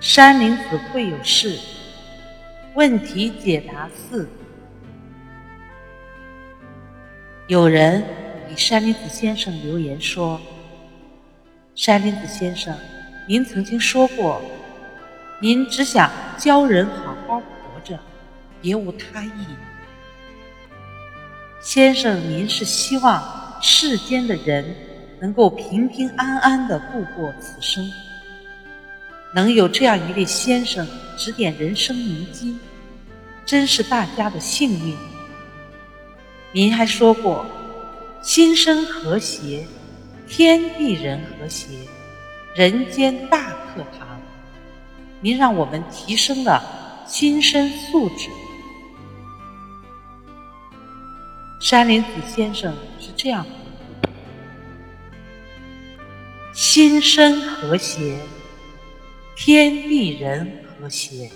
山林子会有事，问题解答四。有人给山林子先生留言说：“山林子先生，您曾经说过，您只想教人好好活着，别无他意。先生，您是希望世间的人能够平平安安的度过此生。”能有这样一位先生指点人生迷津，真是大家的幸运。您还说过，心生和谐，天地人和谐，人间大课堂。您让我们提升了心身素质。山林子先生是这样回复：心生和谐。天地人和谐。